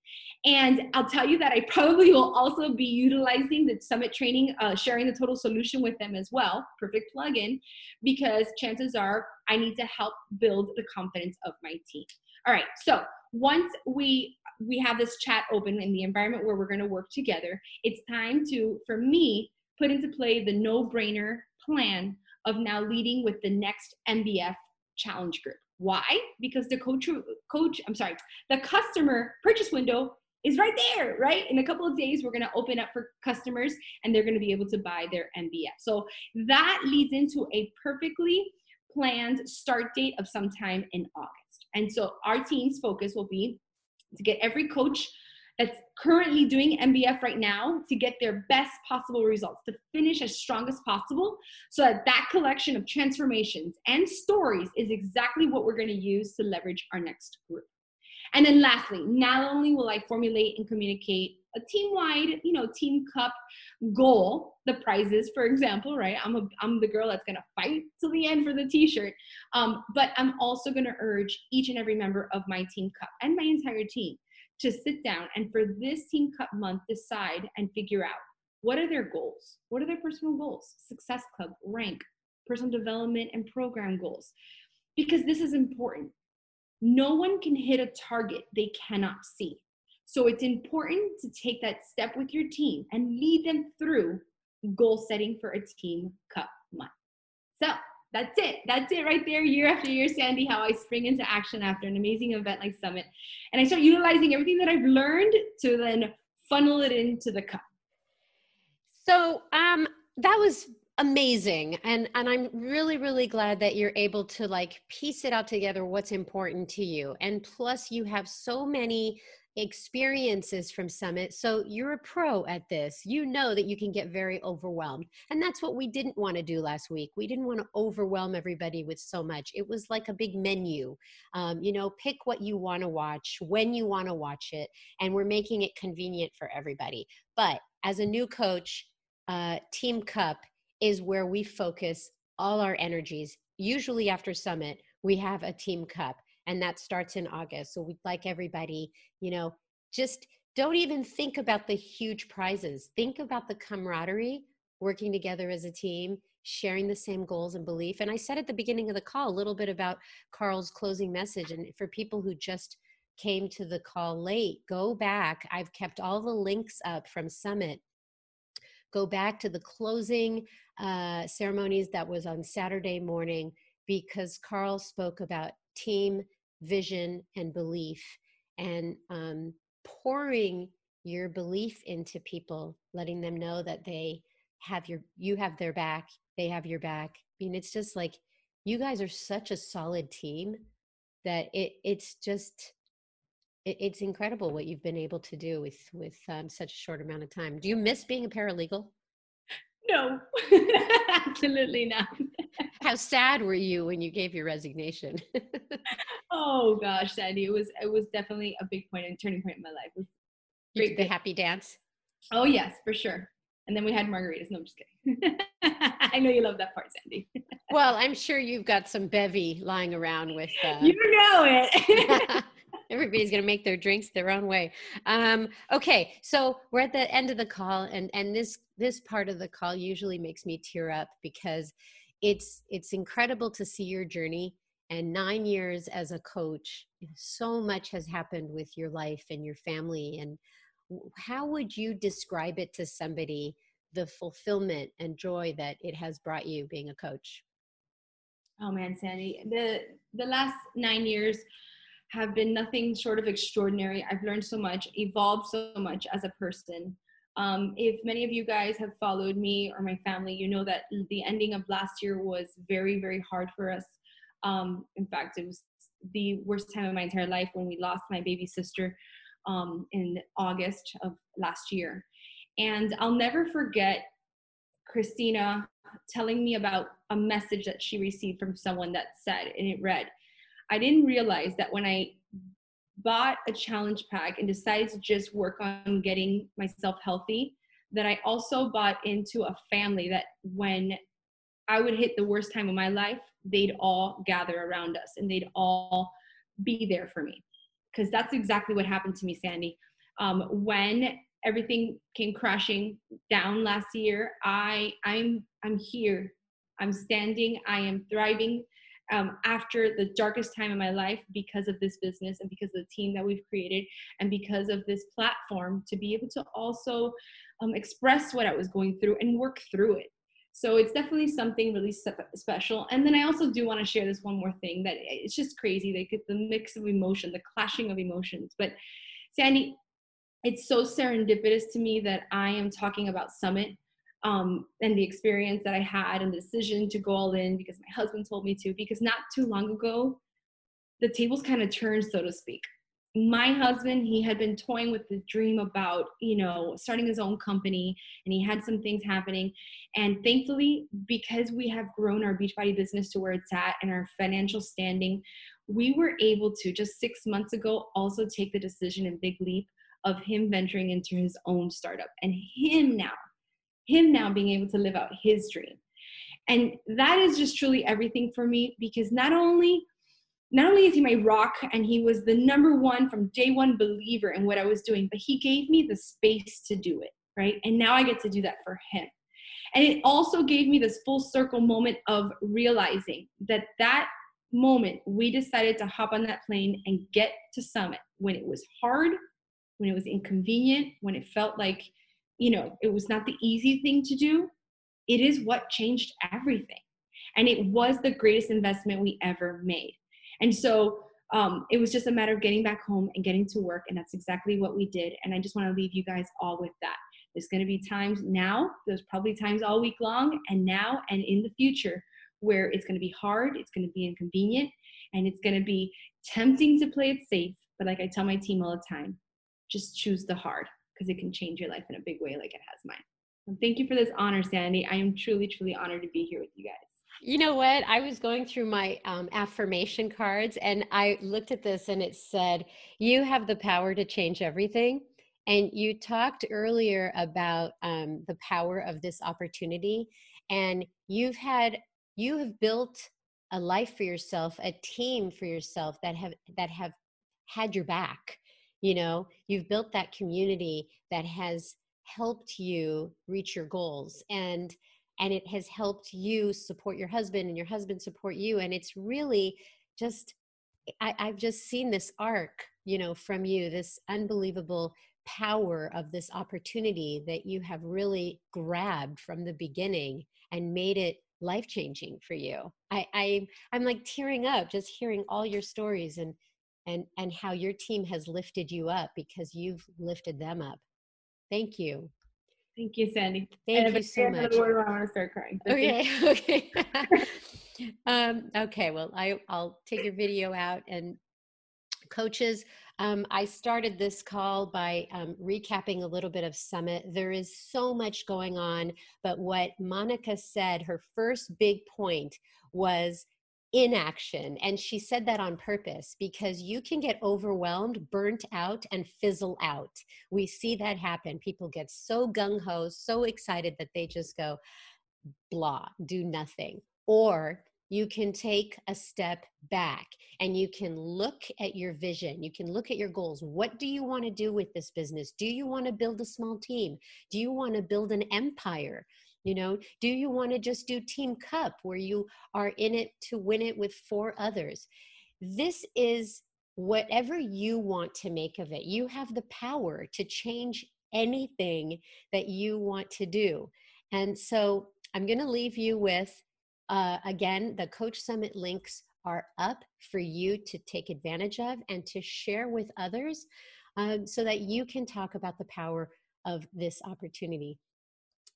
And I'll tell you that I probably will also be utilizing the summit training, uh, sharing the total solution with them as well, perfect plug-in, because chances are I need to help build the confidence of my team. All right, so once we we have this chat open in the environment where we're going to work together, it's time to, for me, put into play the no-brainer plan of now leading with the next MBF challenge group. Why? Because the coach, coach, I'm sorry, the customer purchase window is right there, right? In a couple of days, we're gonna open up for customers and they're gonna be able to buy their MBF. So that leads into a perfectly planned start date of sometime in August. And so our team's focus will be to get every coach that's currently doing MBF right now to get their best possible results, to finish as strong as possible, so that that collection of transformations and stories is exactly what we're going to use to leverage our next group. And then lastly, not only will I formulate and communicate a team-wide, you know, team cup goal, the prizes, for example, right? I'm a, I'm the girl that's gonna fight till the end for the t-shirt. Um, but I'm also gonna urge each and every member of my team cup and my entire team to sit down and for this Team Cup month decide and figure out what are their goals? What are their personal goals? Success Club, rank, personal development, and program goals. Because this is important. No one can hit a target they cannot see. So it's important to take that step with your team and lead them through goal setting for a Team Cup month. So that's it. That's it right there, year after year, Sandy, how I spring into action after an amazing event like Summit. And I start utilizing everything that I've learned to then funnel it into the cup. So um, that was amazing and and i'm really really glad that you're able to like piece it out together what's important to you and plus you have so many experiences from summit so you're a pro at this. You know that you can get very overwhelmed and that's what we didn't want to do last week. We didn't want to overwhelm everybody with so much. It was like a big menu um, you know pick what you want to watch when you want to watch it and we're making it convenient for everybody. But as a new coach uh, team cup is where we focus all our energies. Usually after summit, we have a team cup and that starts in August. So we'd like everybody, you know, just don't even think about the huge prizes. Think about the camaraderie, working together as a team, sharing the same goals and belief. And I said at the beginning of the call a little bit about Carl's closing message. And for people who just came to the call late, go back. I've kept all the links up from Summit. Go back to the closing uh, ceremonies that was on Saturday morning because Carl spoke about team vision and belief and um, pouring your belief into people, letting them know that they have your, you have their back, they have your back. I mean, it's just like you guys are such a solid team that it it's just it, it's incredible what you've been able to do with with um, such a short amount of time. Do you miss being a paralegal? No, absolutely not. How sad were you when you gave your resignation? oh gosh, Sandy, it was it was definitely a big point and turning point in my life. Great, the happy dance. Oh yes, for sure. And then we had margaritas. No, I'm just kidding. I know you love that part, Sandy. well, I'm sure you've got some bevy lying around with. Uh, you know it everybody's going to make their drinks their own way um, okay so we're at the end of the call and and this this part of the call usually makes me tear up because it's it's incredible to see your journey and nine years as a coach so much has happened with your life and your family and how would you describe it to somebody the fulfillment and joy that it has brought you being a coach oh man sandy the the last nine years have been nothing short of extraordinary. I've learned so much, evolved so much as a person. Um, if many of you guys have followed me or my family, you know that the ending of last year was very, very hard for us. Um, in fact, it was the worst time of my entire life when we lost my baby sister um, in August of last year. And I'll never forget Christina telling me about a message that she received from someone that said, and it read, I didn't realize that when I bought a challenge pack and decided to just work on getting myself healthy, that I also bought into a family that when I would hit the worst time of my life, they'd all gather around us and they'd all be there for me. Because that's exactly what happened to me, Sandy. Um, when everything came crashing down last year, I I'm I'm here. I'm standing. I am thriving um, after the darkest time in my life because of this business and because of the team that we've created and because of this platform to be able to also um, express what I was going through and work through it. So it's definitely something really special. And then I also do want to share this one more thing that it's just crazy. Get the mix of emotion, the clashing of emotions. But Sandy, it's so serendipitous to me that I am talking about Summit um, and the experience that I had and the decision to go all in because my husband told me to. Because not too long ago, the tables kind of turned, so to speak. My husband, he had been toying with the dream about, you know, starting his own company, and he had some things happening. And thankfully, because we have grown our Beachbody business to where it's at and our financial standing, we were able to just six months ago also take the decision and big leap of him venturing into his own startup and him now him now being able to live out his dream and that is just truly everything for me because not only not only is he my rock and he was the number one from day one believer in what i was doing but he gave me the space to do it right and now i get to do that for him and it also gave me this full circle moment of realizing that that moment we decided to hop on that plane and get to summit when it was hard when it was inconvenient when it felt like you know, it was not the easy thing to do. It is what changed everything. And it was the greatest investment we ever made. And so um, it was just a matter of getting back home and getting to work. And that's exactly what we did. And I just want to leave you guys all with that There's going to be times now, there's probably times all week long, and now and in the future where it's going to be hard, it's going to be inconvenient, and it's going to be tempting to play it safe. But like I tell my team all the time, just choose the hard because it can change your life in a big way, like it has mine. And thank you for this honor, Sandy. I am truly, truly honored to be here with you guys. You know what? I was going through my um, affirmation cards and I looked at this and it said, You have the power to change everything. And you talked earlier about um, the power of this opportunity. And you've had, you have built a life for yourself, a team for yourself that have, that have had your back. You know, you've built that community that has helped you reach your goals. And and it has helped you support your husband and your husband support you and it's really just I, i've just seen this arc you know from you this unbelievable power of this opportunity that you have really grabbed from the beginning and made it life changing for you. I, I i'm like tearing up just hearing all your stories and and and how your team has lifted you up because you've lifted them up. Thank you Thank you, Sandy. Thank you so much. I want to start crying. Okay, okay. um, okay, well, I, I'll take your video out and coaches. Um, I started this call by um, recapping a little bit of Summit. There is so much going on, but what Monica said, her first big point was inaction. And she said that on purpose because you can get overwhelmed, burnt out, and fizzle out. We see that happen. People get so gung ho, so excited that they just go blah, do nothing. Or you can take a step back and you can look at your vision. You can look at your goals. What do you want to do with this business? Do you want to build a small team? Do you want to build an empire? You know, do you want to just do Team Cup where you are in it to win it with four others? This is whatever you want to make of it. You have the power to change anything that you want to do. And so I'm going to leave you with, uh, again, the Coach Summit links are up for you to take advantage of and to share with others um, so that you can talk about the power of this opportunity.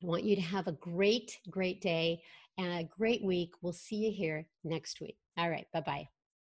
I want you to have a great, great day and a great week. We'll see you here next week. All right. Bye bye.